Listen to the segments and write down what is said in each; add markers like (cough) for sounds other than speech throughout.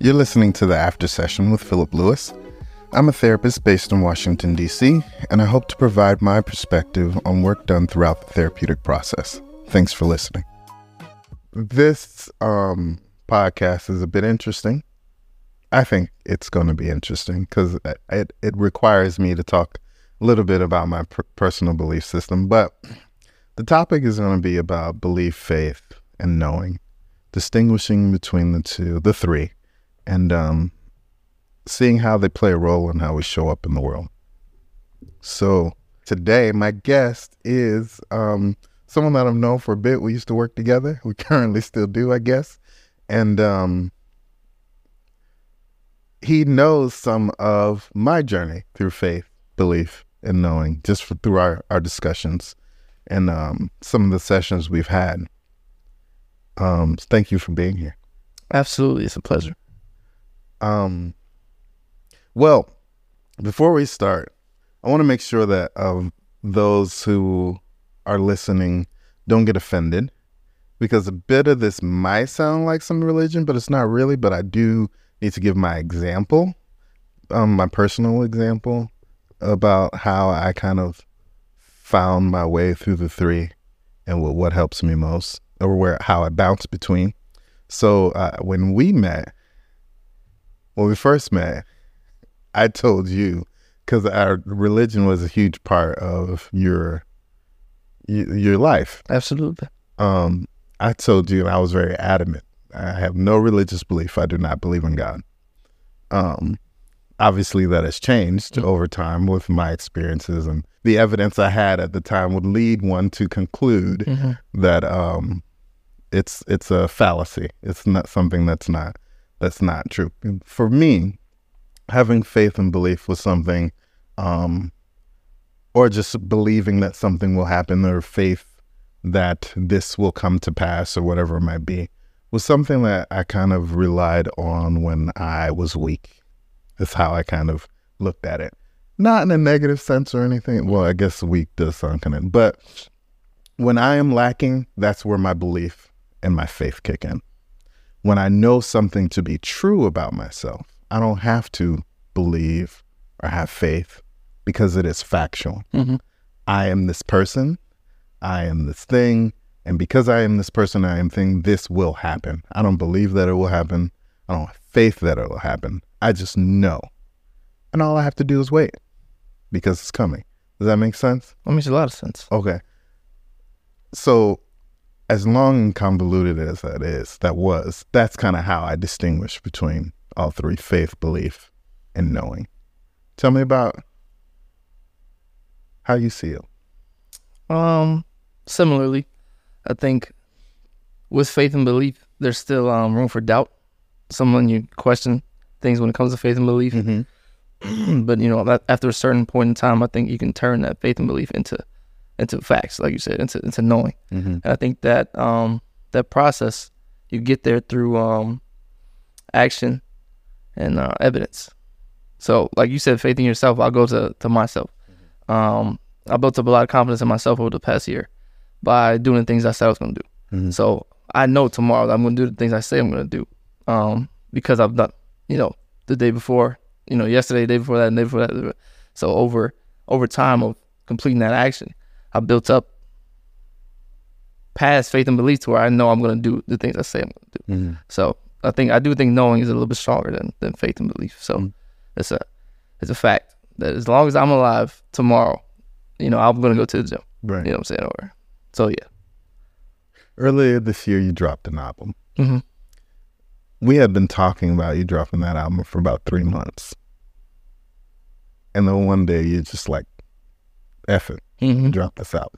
You're listening to the After Session with Phillip Lewis. I'm a therapist based in Washington, D.C., and I hope to provide my perspective on work done throughout the therapeutic process. Thanks for listening. This um, podcast is a bit interesting. I think it's going to be interesting because it, it requires me to talk a little bit about my per- personal belief system, but the topic is going to be about belief, faith, and knowing, distinguishing between the two, the three, and um, seeing how they play a role in how we show up in the world. So today, my guest is um, someone that I've known for a bit. We used to work together. We (laughs) currently still do, I guess. And um, he knows some of my journey through faith, belief, and knowing just for, through our, our discussions and um, some of the sessions we've had. Um, thank you for being here. Absolutely. It's a pleasure. Um, well, before we start, I want to make sure that um, those who are listening don't get offended because a bit of this might sound like some religion, but it's not really. But I do need to give my example, um, my personal example about how I kind of found my way through the three and what, what helps me most or where how I bounce between. So uh, when we met, when we first met, I told you because our religion was a huge part of your your life. Absolutely. Um, I told you, and I was very adamant. I have no religious belief. I do not believe in God. Um, obviously, that has changed mm-hmm. over time with my experiences and the evidence I had at the time would lead one to conclude mm-hmm. that um, it's it's a fallacy. It's not something that's not that's not true. For me, having faith and belief was something, um, or just believing that something will happen, or faith that this will come to pass, or whatever it might be, was something that I kind of relied on when I was weak. That's how I kind of looked at it. Not in a negative sense or anything. Well, I guess weak does sound kind of, but when I am lacking, that's where my belief and my faith kick in. When I know something to be true about myself, I don't have to believe or have faith because it is factual. Mm-hmm. I am this person, I am this thing, and because I am this person, I am thing, this will happen. I don't believe that it will happen. I don't have faith that it will happen. I just know. And all I have to do is wait because it's coming. Does that make sense? That makes a lot of sense. Okay. So as long and convoluted as that is, that was, that's kind of how I distinguish between all three faith, belief, and knowing. Tell me about how you see it. Um, similarly, I think with faith and belief, there's still um, room for doubt. Someone you question things when it comes to faith and belief. Mm-hmm. (clears throat) but you know, after a certain point in time, I think you can turn that faith and belief into into facts, like you said, into into knowing. Mm-hmm. And I think that um, that process you get there through um, action and uh, evidence. So, like you said, faith in yourself. I'll go to to myself. Mm-hmm. Um, I built up a lot of confidence in myself over the past year by doing the things I said I was going to do. Mm-hmm. So I know tomorrow that I'm going to do the things I say I'm going to do um, because I've done, you know, the day before, you know, yesterday, the day before that, and the day before that. So over over time of completing that action, I built up past faith and belief to where I know I'm going to do the things I say I'm going to do. Mm-hmm. So I think I do think knowing is a little bit stronger than, than faith and belief. So mm-hmm. it's a it's a fact that as long as I'm alive tomorrow, you know, I'm going to go to the gym. Right. You know what I'm saying? Or so yeah. Earlier this year, you dropped an album. Mm-hmm. We had been talking about you dropping that album for about three months, and then one day you're just like, "Eff it, mm-hmm. drop this out.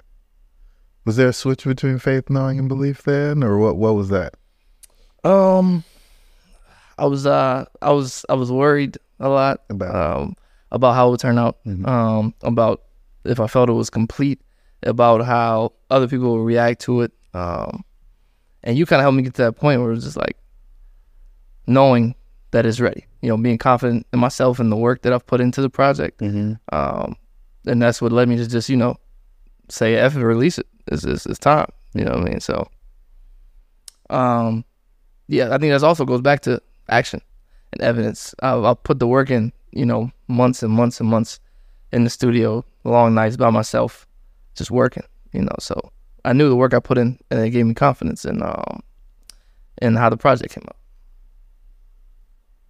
Was there a switch between faith, knowing, and belief then, or what? What was that? Um, I was uh, I was I was worried a lot about um about how it would turn out. Mm-hmm. Um, about if I felt it was complete, about how other people would react to it. Um, and you kind of helped me get to that point where it was just like knowing that it's ready. You know, being confident in myself and the work that I've put into the project. Mm-hmm. Um, and that's what led me to just you know say F and release it. It's, it's, it's time. You know what I mean? So, um, yeah, I think that also goes back to action. and evidence. I'll, I'll put the work in, you know, months and months and months in the studio, long nights by myself, just working, you know. So I knew the work I put in, and it gave me confidence in um in how the project came up.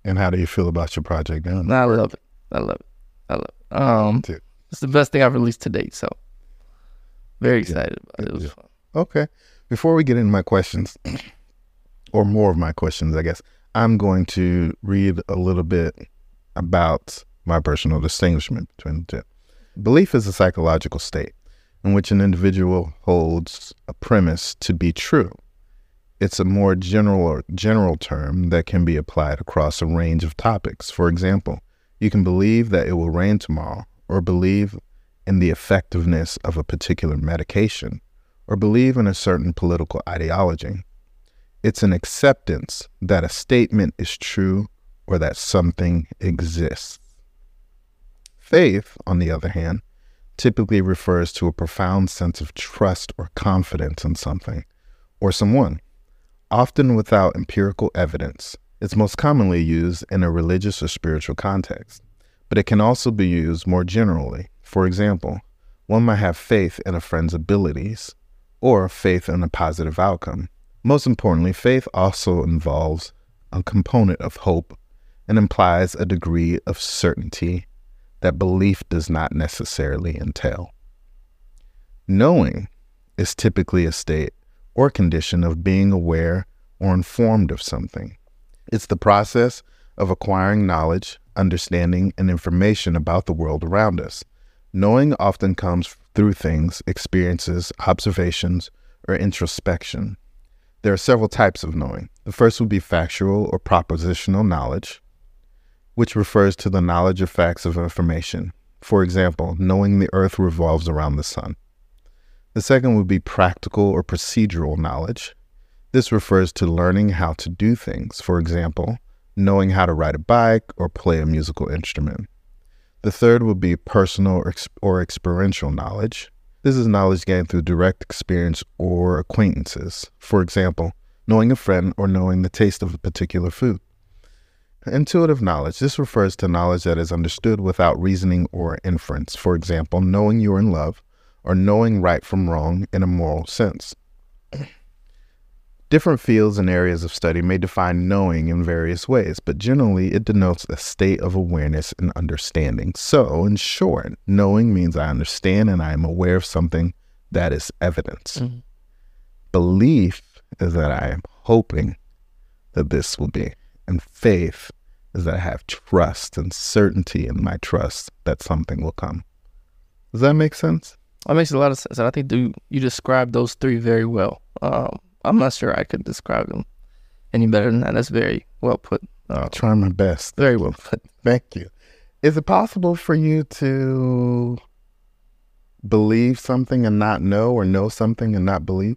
And how do you feel about your project now? I love it. I love it. I love it. Um, Dude. It's the best thing I've released to date. So very excited about it. It Good was deal. fun. Okay. Before we get into my questions, (clears throat) or more of my questions, I guess, I'm going to read a little bit about my personal distinguishment between the two. Belief is a psychological state in which an individual holds a premise to be true. It's a more general or general term that can be applied across a range of topics. For example, you can believe that it will rain tomorrow, or believe in the effectiveness of a particular medication, or believe in a certain political ideology. It's an acceptance that a statement is true or that something exists. Faith, on the other hand, typically refers to a profound sense of trust or confidence in something or someone, often without empirical evidence. It's most commonly used in a religious or spiritual context, but it can also be used more generally. For example, one might have faith in a friend's abilities or faith in a positive outcome. Most importantly, faith also involves a component of hope and implies a degree of certainty that belief does not necessarily entail. Knowing is typically a state or condition of being aware or informed of something. It's the process of acquiring knowledge, understanding, and information about the world around us. Knowing often comes through things, experiences, observations, or introspection. There are several types of knowing. The first would be factual or propositional knowledge, which refers to the knowledge of facts of information. For example, knowing the earth revolves around the sun. The second would be practical or procedural knowledge. This refers to learning how to do things. For example, knowing how to ride a bike or play a musical instrument. The third would be personal or, ex- or experiential knowledge. This is knowledge gained through direct experience or acquaintances. For example, knowing a friend or knowing the taste of a particular food. Intuitive knowledge. This refers to knowledge that is understood without reasoning or inference. For example, knowing you're in love or knowing right from wrong in a moral sense. Different fields and areas of study may define knowing in various ways, but generally it denotes a state of awareness and understanding. So, in short, knowing means I understand and I am aware of something that is evidence. Mhm. Belief is that I am hoping that this will be, and faith is that I have trust and certainty in my trust that something will come. Does that make sense? That makes a lot of sense. And I think you, you described those three very well. Um, I'm not sure I could describe them any better than that. That's very well put. I'll try my best. very well put. Thank you. Is it possible for you to believe something and not know, or know something and not believe?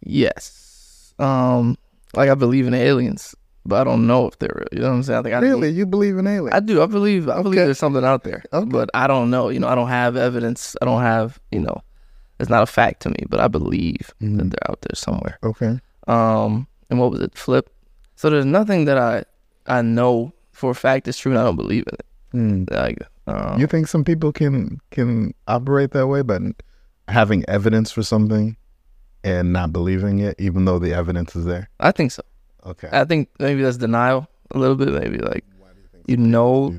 Yes. Um, like I believe in aliens, but I don't know if they're real. You know what I'm saying? I I Really, you believe in aliens? I do. I believe. I believe Okay. there's something out there, Okay. but I don't know. You know, I don't have evidence. I don't have. You know, it's not a fact to me, but I believe that Mhm. they're out there somewhere. Okay. Um, and what was it? Flip. So there's nothing that I I know for a fact is true, and I don't believe in it. Hmm. Like, um, You think some people can can operate that way, but having evidence for something and not believing it, even though the evidence is there? I think so. Okay. I think maybe that's denial a little bit. Maybe like you know,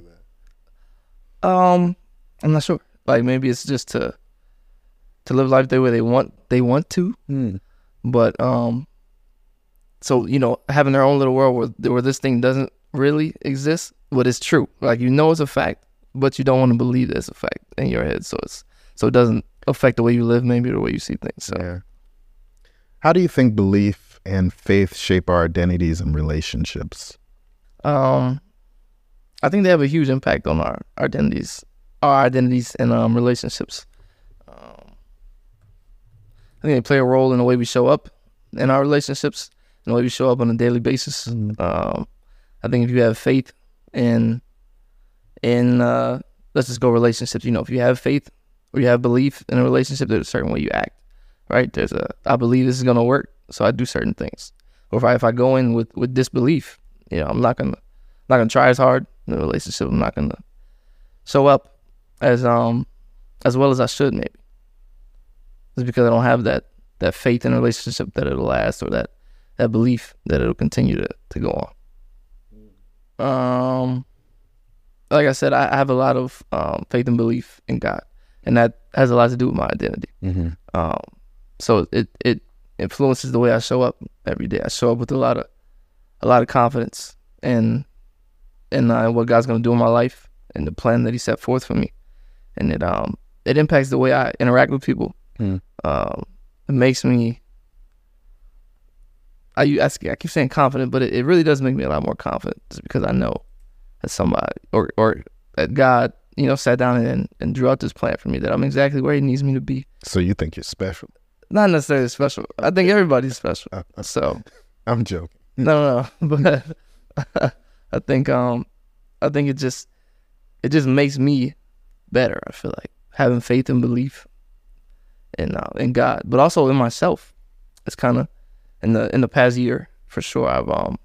um, I'm not sure. Like maybe it's just to to live life the way they want they want to, Hmm. but um, so you know, having their own little world where where this thing doesn't really exist, but it's true. Like you know it's a fact, but you don't want to believe it's a fact in your head. So it's so it doesn't affect the way you live, maybe the way you see things. So Yeah. How do you think belief and faith shape our identities and relationships? um, I think they have a huge impact on our identities, our identities and um relationships. I think they play a role in the way we show up in our relationships, and the way we show up on a daily basis. Um, I think if you have faith in in uh, let's just go relationships. You know, if you have faith or you have belief in a relationship, there's a certain way you act. Right? There's a I believe this is gonna work, so I do certain things. Or if I if I go in with with disbelief, you know, I'm not gonna not gonna try as hard in the relationship. I'm not gonna show up as um as well as I should maybe. Because I don't have that that faith in a relationship that it'll last or that that belief that it'll continue to to go on. Um, like I said, I, I have a lot of um, faith and belief in God, and that has a lot to do with my identity. Mm-hmm. Um, so it it influences the way I show up every day. I show up with a lot of a lot of confidence and in uh, what God's gonna do in my life and the plan that He set forth for me, and it um it impacts the way I interact with people. Mm. Um, it makes me. I, I, I keep saying confident, but it, it really does make me a lot more confident just because I know that somebody or or that God, you know, sat down and, and drew out this plan for me that I'm exactly where He needs me to be. So you think you're special? Not necessarily special. I think everybody's special. So (laughs) I'm joking. no, no, no. (laughs) but (laughs) I think um, I think it just it just makes me better. I feel like having faith and belief in uh, in God, but also in myself. It's kind of in the in the past year for sure. I've um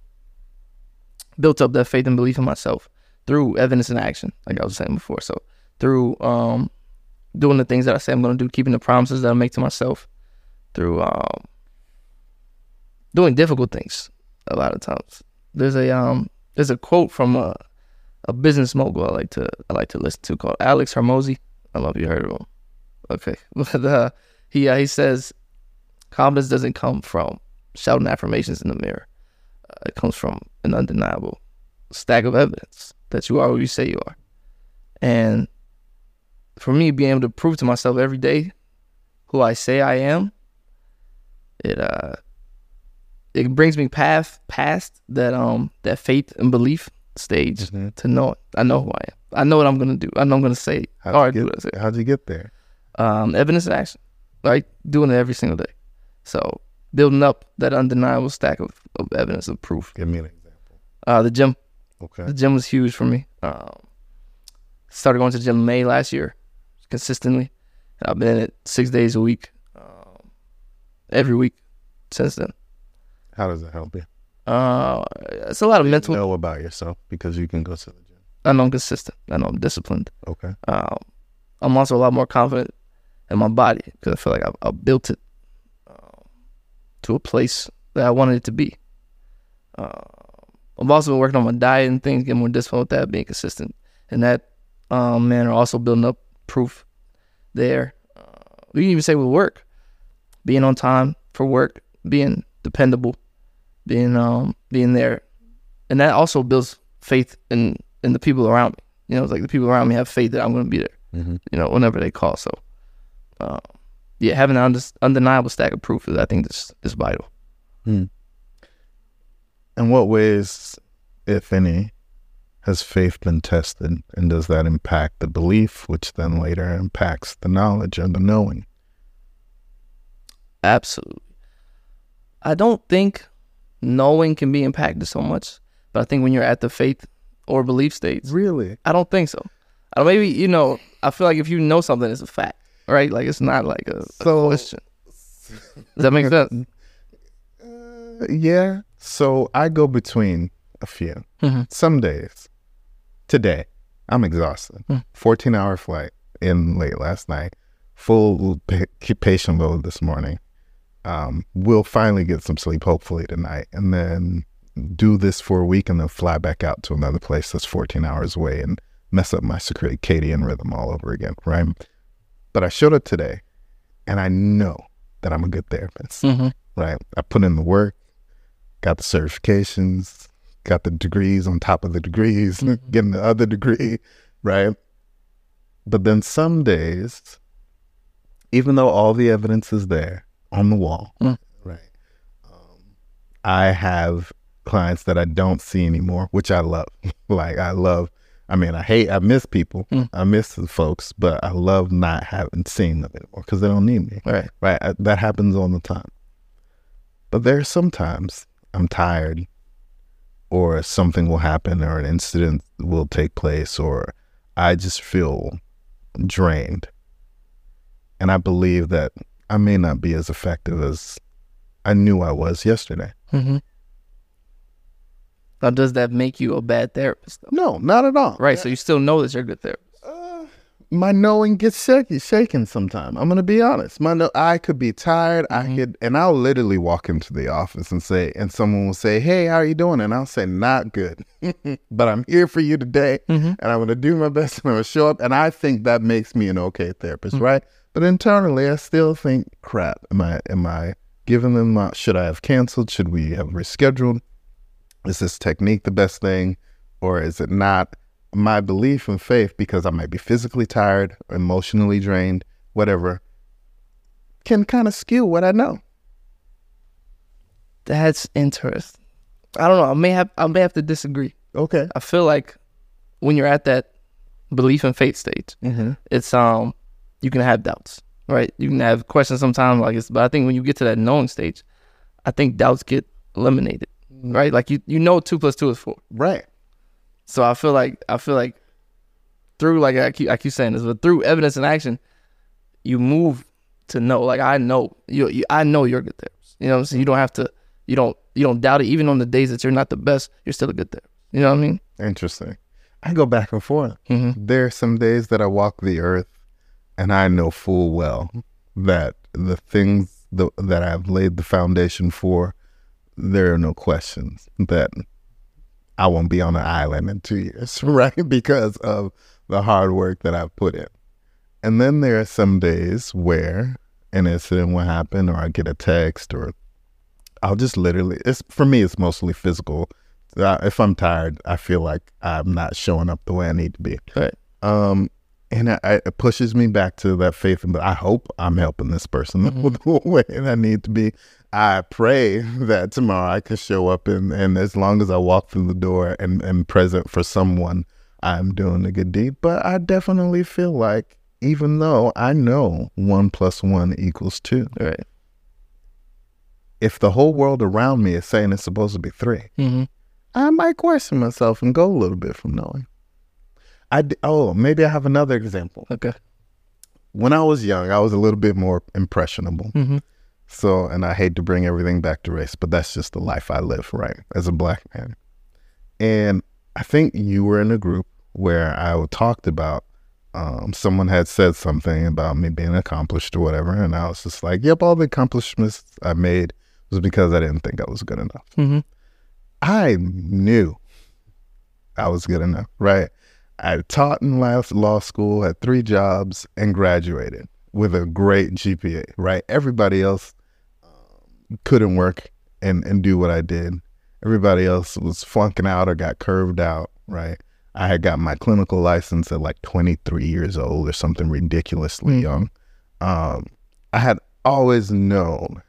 built up that faith and belief in myself through evidence and action, like I was saying before. So through um doing the things that I say I'm going to do, keeping the promises that I make to myself, through um doing difficult things a lot of times. There's a um there's a quote from a a business mogul I like to I like to listen to called Alex Hormozi. I don't know if you heard of him. Okay, (laughs) but uh, he uh, he says confidence doesn't come from shouting affirmations in the mirror. Uh, it comes from an undeniable stack of evidence that you are who you say you are. And for me, being able to prove to myself every day who I say I am, it uh it brings me past past that um that faith and belief stage Mm-hmm. to know it. I know who I am. I know what I'm gonna do. I know I'm gonna say. How'd, you what I say. get, how'd you get there? Um, evidence and action, like doing it every single day. So building up that undeniable stack of, of evidence of proof. Give me an example. Uh, the gym, Okay. the gym was huge for me. Um, started going to the gym May last year, consistently. And I've been in it six days a week, um, every week since then. How does it help you? Uh, it's a lot of mental. know about yourself because you can go to the gym. I know I'm consistent. I know I'm disciplined. Okay. Um, I'm also a lot more confident in my body because I feel like I've, I've built it um, to a place that I wanted it to be. Uh, I've also been working on my diet and things, getting more disciplined with that, being consistent in that um, manner. Also building up proof there. Uh, we can even say with work, being on time for work, being dependable, being um being there, and that also builds faith in in the people around me. You know, it's like the people around me have faith that I'm going to be there Mm-hmm. you know, whenever they call. So, um, yeah, having an undeniable stack of proof is, I think, is, is vital. In what ways, if any, has faith been tested, and does that impact the belief, which then later impacts the knowledge and the knowing? Absolutely. I don't think knowing can be impacted so much, but I think when you're at the faith or belief stage, Really? I don't think so. I don't, maybe, you know, I feel like if you know something, it's a fact, right? Like it's not like a, a So- question. (laughs) Does that make sense? Uh, yeah. So I go between a few. Mhm. Some days, today, I'm exhausted. Hmm. 14 hour flight in late last night, full pa- patient load this morning. Um, we'll finally get some sleep, hopefully tonight, and then do this for a week and then fly back out to another place that's 14 hours away and mess up my circadian rhythm all over again, right? But I showed up today and I know that I'm a good therapist Mm-hmm. right? I put in the work, got the certifications, got the degrees on top of the degrees, (laughs) Mhm. getting the other degree, right? But then some days, even though all the evidence is there on the wall, Mm. right? Um, I have clients that I don't see anymore, which I love. (laughs) like I love. I mean, I hate. I miss people. Mm. I miss the folks, but I love not having seen them anymore because they don't need me Right. right? I, that happens all the time. But there are sometimes I'm tired, or something will happen, or an incident will take place, or I just feel drained. And I believe that I may not be as effective as I knew I was yesterday. Mm-hmm. Now, does that make you a bad therapist? Though? No, not at all. Right. So you still know that you're a good therapist. Uh, my knowing gets shaky, shaken sometimes. I'm gonna be honest. My know, I could be tired. I mm-hmm. could, and I'll literally walk into the office and say, and someone will say, "Hey, how are you doing?" And I'll say, "Not good, (laughs) but I'm here for you today, mm-hmm. and I'm gonna do my best, and I'm gonna show up." And I think that makes me an okay therapist, mm-hmm. right? But internally, I still think, "Crap, am I? Am I giving them? My, should I have canceled? Should we have rescheduled? Is this technique the best thing, or is it not?" my belief and faith, because I might be physically tired, emotionally drained, whatever, can kind of skew what I know. That's interesting. I don't know. I may have I may have to disagree. Okay. I feel like when you're at that belief and faith stage, Mm-hmm. it's um you can have doubts, right? You can have questions sometimes like it's but I think when you get to that knowing stage, I think doubts get eliminated. Right? Like you you know two plus two is four. Right. So I feel like I feel like through like I keep I keep saying this, but through evidence and action, you move to know. Like I know you, you I know you're a good therapist. You know what I'm saying? You don't have to you don't you don't doubt it. Even on the days that you're not the best, you're still a good therapist. You know what I mean? Interesting. I go back and forth. Mm-hmm. There are some days that I walk the earth and I know full well that the things the, that I've laid the foundation for, there are no questions that I won't be on an island in two years, (laughs) right? Because of the hard work that I've put in. And then there are some days where an incident will happen or I get a text or I'll just literally, it's for me, it's mostly physical. If I'm tired, I feel like I'm not showing up the way I need to be. Right. Um, and I, it pushes me back to that faith. But I hope I'm helping this person (laughs) the way I need to be. I pray that tomorrow I can show up and, and as long as I walk through the door and am present for someone, I'm doing a good deed. But I definitely feel like even though I know one plus one equals two, Right. if the whole world around me is saying it's supposed to be three, Mm-hmm. I might question myself and go a little bit from knowing. I d- oh maybe I have another example. Okay. When I was young, I was a little bit more impressionable. Mm-hmm. So, and I hate to bring everything back to race, but that's just the life I live, right? As a black man. And I think you were in a group where I talked about um, someone had said something about me being accomplished or whatever. And I was just like, yep, all the accomplishments I made was because I didn't think I was good enough. Mm-hmm. I knew I was good enough, right? I taught in law law school, had three jobs, and graduated with a great GPA, right? Everybody else um, couldn't work and, and do what I did. Everybody else was flunking out or got curved out, right? I had got my clinical license at like 23 years old or something ridiculously Mm. young. Um, I had always known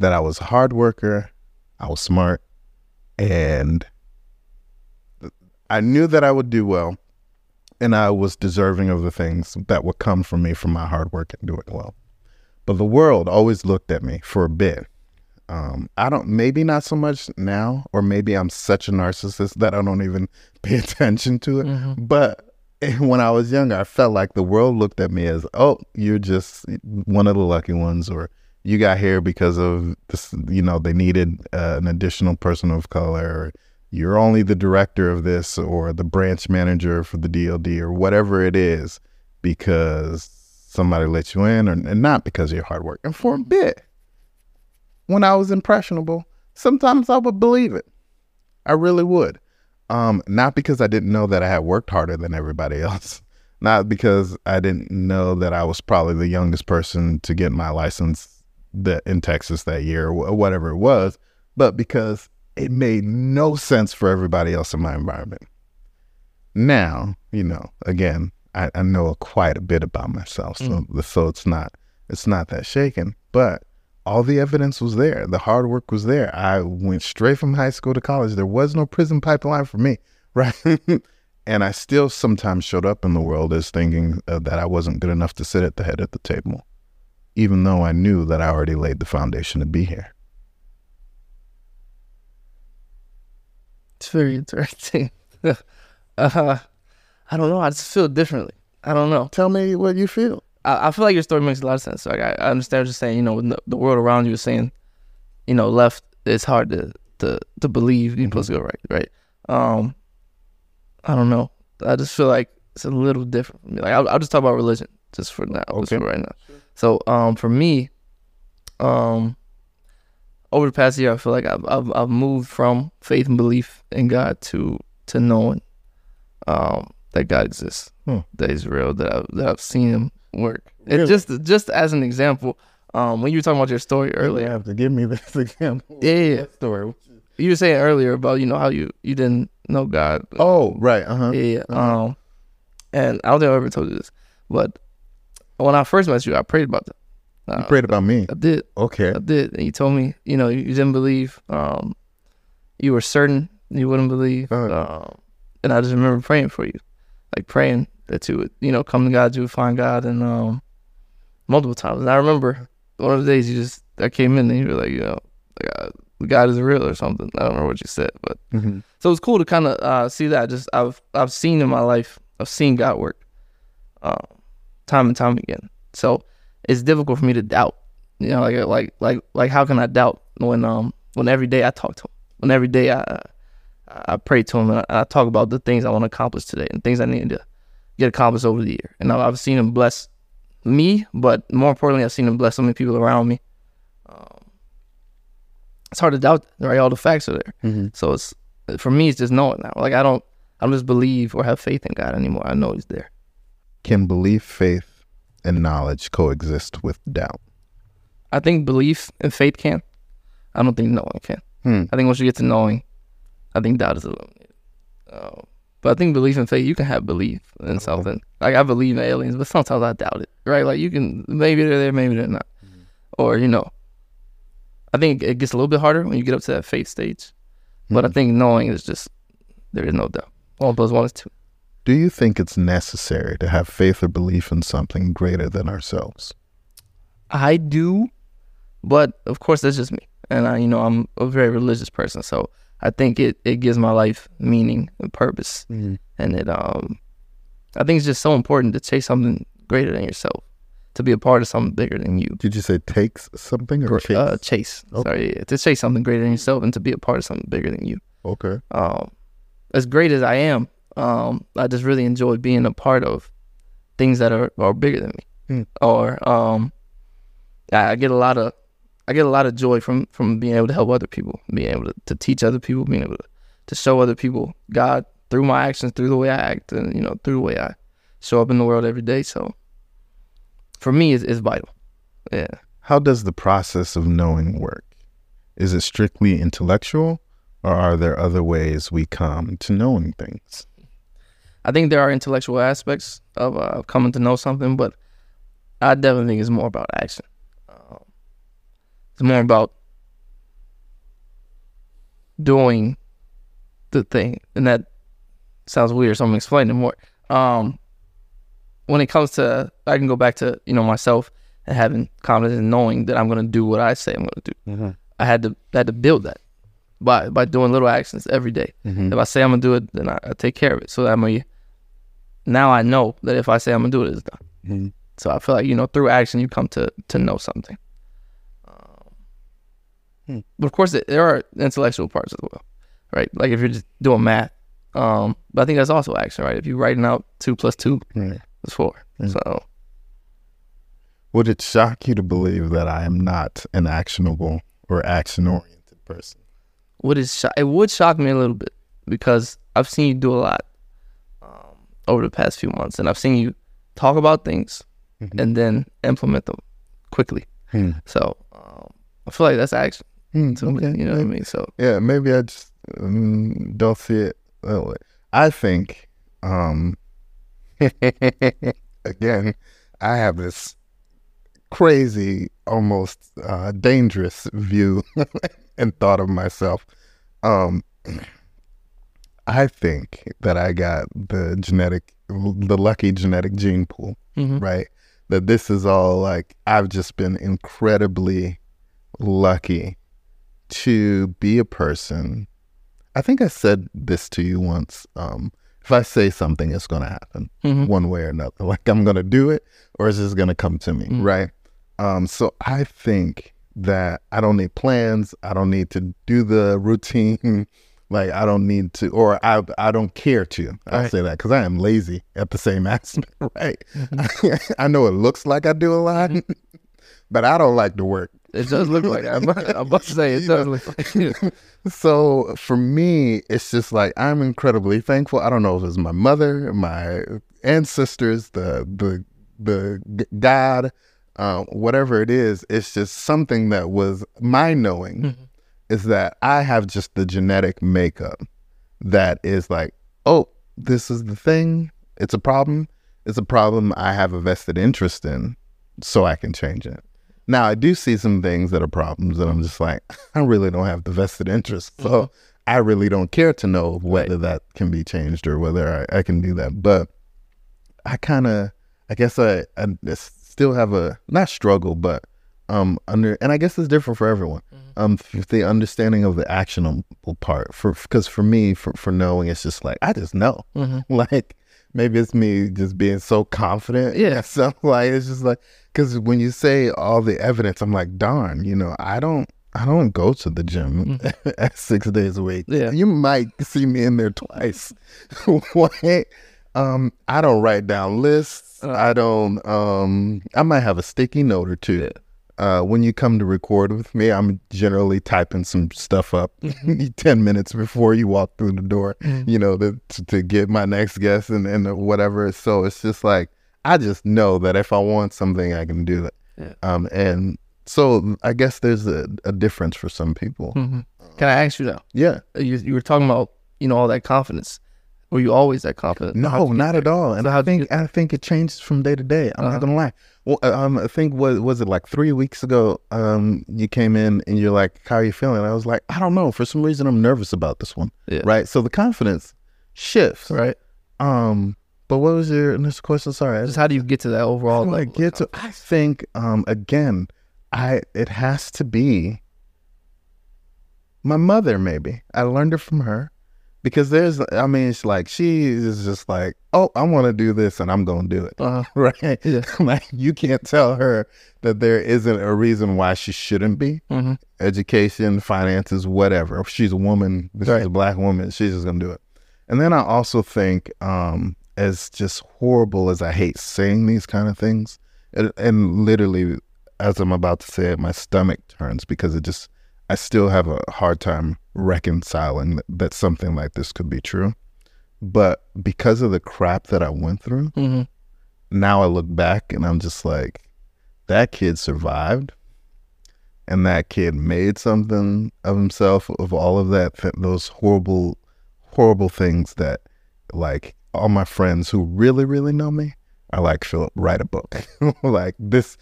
that I was a hard worker, I was smart, and I knew that I would do well, and I was deserving of the things that would come from me from my hard work and doing well. But the world always looked at me for a bit. Um, I don't, maybe not so much now, or maybe I'm such a narcissist that I don't even (laughs) pay attention to it. Mm-hmm. But (laughs) when I was younger, I felt like the world looked at me as, oh, you're just one of the lucky ones, or you got here because of this, you know, they needed uh, an additional person of color, or you're only the director of this, or the branch manager for the DLD or whatever it is, because somebody let you in, or and not because of your hard work. And for a bit, when I was impressionable, sometimes I would believe it. I really would. Um, not because I didn't know that I had worked harder than everybody (laughs) else, not because I didn't know that I was probably the youngest person to get my license that in Texas that year or whatever it was, but because it made no sense for everybody else in my environment. Now, you know, again, I, I know quite a bit about myself, so so it's not it's not that shaken, but all the evidence was there. The hard work was there. I went straight from high school to college. There was no prison pipeline for me, (laughs) right? and I still sometimes showed up in the world as thinking uh, that I wasn't good enough to sit at the head of the table, even though I knew that I already laid the foundation to be here. It's very interesting. (laughs) uh, I don't know. I just feel differently. I don't know. Tell me what you feel. I, I feel like your story makes a lot of sense. Like I, I understand what you're saying. You know, when the, the world around you is saying, you know, left. It's hard to to to believe you're supposed to go right. Right. Um, I don't know. I just feel like it's a little different for me. Like I'll, I'll just talk about religion just for now, just Okay. for right now. So um, for me, um, over the past year, I feel like I've I've, I've moved from faith and belief in God to to knowing um that God exists, Hmm. that He's real, that I've, that I've seen Him work. Really? It just just as an example, um, when you were talking about your story Earlier, you have to give me (laughs) this example. Yeah, yeah. Story. you were saying earlier about you know how you you didn't know God. Oh, right. Uh huh. Yeah, yeah. Um, and I don't think I ever told you this, but when I first met you, I prayed about that. You Uh, prayed about me. I did. Okay. I did. And you told me, you know, you, you didn't believe. Um, you were certain you wouldn't believe. Uh. Um, and I just remember praying for you, like praying that you would, you know, come to God, you would find God, and um, multiple times. And I remember one of the days you just I came in and you were like, you know, like, uh, God is real or something. I don't remember what you said, but hmm so it's cool to kind of uh, see that. Just I've I've seen in my life, I've seen God work, um, time and time again. So it's difficult for me to doubt. You know, like like like like how can I doubt when um when every day I talk to him, when every day I I pray to him and I, I talk about the things I want to accomplish today and things I need to get accomplished over the year. And I've, I've seen him bless me, but more importantly, I've seen him bless so many people around me. Um, it's hard to doubt, right? All the facts are there. hmm So it's for me, it's just knowing now. Like I don't, I don't just believe or have faith in God anymore. I know He's there. Can belief, faith, and knowledge coexist with doubt? I think belief and faith can. I don't think knowing can. Hmm. I think once you get to knowing, I think doubt is eliminated. Um, but I think belief and faith, you can have belief in something. Like I believe in aliens, but sometimes I doubt it. Right? Like you can maybe they're there, maybe they're not. Or you know, I think it gets a little bit harder when you get up to that faith stage. But I Mhm. think knowing is just there is no doubt. One plus one is two. Do you think it's necessary to have faith or belief in something greater than ourselves? I do, but of course that's just me, and I, you know, I'm a very religious person, so I think it it gives my life meaning and purpose, and it um, I think it's just so important to chase something greater than yourself, to be a part of something bigger than you. Did you say takes something or chase? Uh, chase, Okay. sorry, yeah, to chase something greater than yourself and to be a part of something bigger than you. okay. Um, as great as I am, um, I just really enjoy being a part of things that are, are bigger than me. Hmm. Or um, I, I get a lot of I get a lot of joy from from being able to help other people, being able to, to teach other people, being able to, to show other people God through my actions, through the way I act, and you know through the way I show up in the world every day. So for me, it's, it's vital. Yeah. How does the process of knowing work? Is it strictly intellectual, or are there other ways we come to knowing things? I think there are intellectual aspects of uh, coming to know something, but I definitely think it's more about action. Um, it's more about doing the thing, and that sounds weird. So I'm explaining more. Um, when it comes to, I can go back to you know myself and having confidence and knowing that I'm going to do what I say I'm going to do. I had to had to build that by by doing little actions every day. Mhm. If I say I'm gonna do it, then I, I take care of it. So that I'm a, now I know that if I say I'm gonna do it, it's done. Mhm. So I feel like you know through action you come to to know something. Um, Hmm. But of course, there are intellectual parts as well, right? Like if you're just doing math, um, but I think that's also action, right? If you're writing out two plus two Right. is four. Hmm. So Would it shock you to believe that I am not an actionable or action-oriented person? What is sho- it would shock me a little bit because I've seen you do a lot um, over the past few months, and I've seen you talk about things Mhm. and then implement them quickly. Hmm. So um, I feel like that's action Hmm, to me. You know what I mean? So Yeah, maybe I just um, don't see it that way. I think, um, (laughs) again, I have this crazy, almost uh, dangerous view (laughs) and thought of myself. Um, I think that I got the genetic, the lucky genetic gene pool mhm. right? That this is all like I've just been incredibly lucky to be a person. I think I said this to you once. Um, if I say something, it's going to happen Mhm. one way or another. Like I'm going to do it, or is this going to come to me, Mm. right? Um, so I think that I don't need plans. I don't need to do the routine (laughs) Like I don't need to, or I I don't care to. I'll Right. say that because I am lazy at the same (laughs) aspect. (laughs) Right. Mm-hmm. I know it looks like I do a lot, mm-hmm. but I don't like to work. It does look like that. I'm about to say it does look like it. So for me, it's just like I'm incredibly thankful. I don't know if it's my mother, my ancestors, the the the God, uh, whatever it is. It's just something that was my knowing Mhm. is that I have just the genetic makeup that is like, oh, this is the thing. It's a problem. It's a problem I have a vested interest in, so I can change it. Now I do see some things that are problems, and I'm just like, (laughs) I really don't have the vested interest, so I really don't care to know whether that can be changed or whether I, I can do that. But I kind of, I guess I, I still have a not struggle, but um under, and I guess it's different for everyone. Um, the understanding of the actionable part for because for me, for for knowing, it's just like I just know, Mhm. (laughs) like. Maybe it's me just being so confident. Yeah. (laughs) So like it's just like because when you say all the evidence, I'm like, darn, you know, I don't, I don't go to the gym (laughs) six days a week. Yeah. you might see me in there twice. Why? Um, I don't write down lists. I don't. Um, I might have a sticky note or two. Yeah. Uh, when you come to record with me, I'm generally typing some stuff up Mm-hmm. (laughs) ten minutes before you walk through the door. You know, to, to get my next guest and and whatever. So it's just like I just know that if I want something, I can do it. Yeah. Um, and so I guess there's a, a difference for some people. Mhm. Can I ask you now? Yeah. You, you were talking about you know all that confidence. Were you always that confident? No, not at all. And So I think I think it changes from day to day. I'm Uh-huh. not gonna lie. Well, uh, um, I think what was it like three weeks ago? Um, you came in and you're like, "How are you feeling?" I was like, "I don't know. For some reason, I'm nervous about this one." Yeah. Right. So the confidence shifts. Right. Um, but what was your initial question? Sorry, Just how do you get to that overall? How do I level of get to? I think um again, I it has to be my mother. Maybe I learned it from her because there's. I mean, it's like she is just like, oh, I want to do this, and I'm gonna do it. Uh, (laughs) Right? Yeah. (laughs) like you can't tell her that there isn't a reason why she shouldn't be. hmm Education, finances, whatever. If she's a woman, if she's a black woman, she's just gonna do it. And then I also think, um, as just horrible as I hate saying these kind of things, and, and literally, as I'm about to say it, my stomach turns because it just, I still have a hard time reconciling that, that something like this could be true. But because of the crap that I went through, hmm now I look back and I'm just like, that kid survived, and that kid made something of himself of all of that, th- those horrible, horrible things that, like, all my friends who really, really know me are like, Phillip, write a book. (laughs) like this,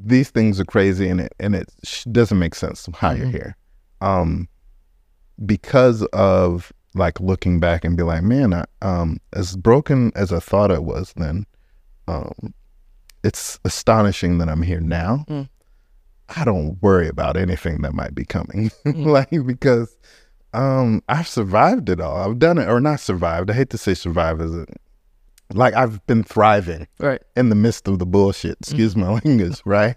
these things are crazy, and it and it sh- doesn't make sense how you're Mhm. here, um, because of like looking back and be like, man, I, um, as broken as I thought I was then, um, it's astonishing that I'm here now. Mm. I don't worry about anything that might be coming, Mm. (laughs) like because um, I've survived it all. I've done it, or not survived. I hate to say survive as it, like I've been thriving Right. in the midst of the bullshit. Mm. Excuse my (laughs) language, right?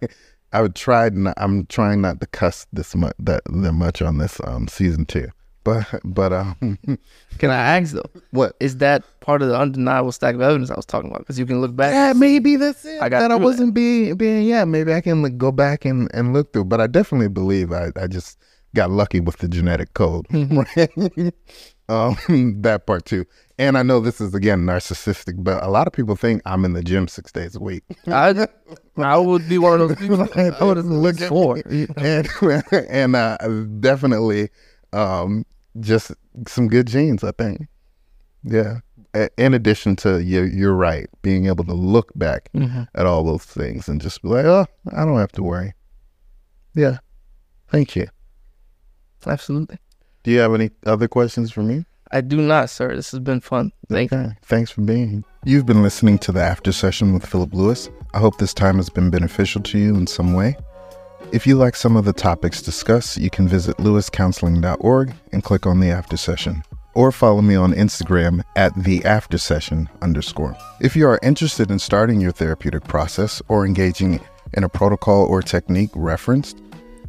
I would try. Not, I'm trying not to cuss this much that, that much on this um season two, but but um, (laughs) Can I ask though? what? Is that part of the undeniable stack of evidence I was talking about? Because you can look back. Yeah, maybe that's it. I got that I wasn't being being. Yeah, maybe I can like, go back and and look through. But I definitely believe I I just got lucky with the genetic code, (laughs) right? um, that part too. And I know this is again narcissistic, but a lot of people think I'm in the gym six days a week. (laughs) I, I would be one of those (laughs) people. I would have looked for. and (laughs) and uh, definitely um, just some good genes, I think. Yeah. In addition to you, you're right, being able to look back Mhm. at all those things and just be like, oh, I don't have to worry. Yeah. Thank you. Absolutely. Do you have any other questions for me? I do not, sir. This has been fun. Thank you. Thanks for being here. You've been listening to the After Session with Phillip Lewis. I hope this time has been beneficial to you in some way. If you like some of the topics discussed, you can visit lewiscounseling.org and click on the After Session. Or follow me on Instagram at the After Session underscore. If you are interested in starting your therapeutic process or engaging in a protocol or technique referenced,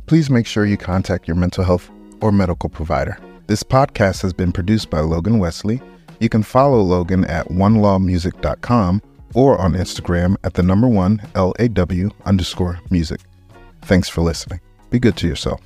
please make sure you contact your mental health or medical provider. This podcast has been produced by Logan Wesley. You can follow Logan at onelawmusic.com or on Instagram at the number one LAW underscore music. Thanks for listening. Be good to yourself.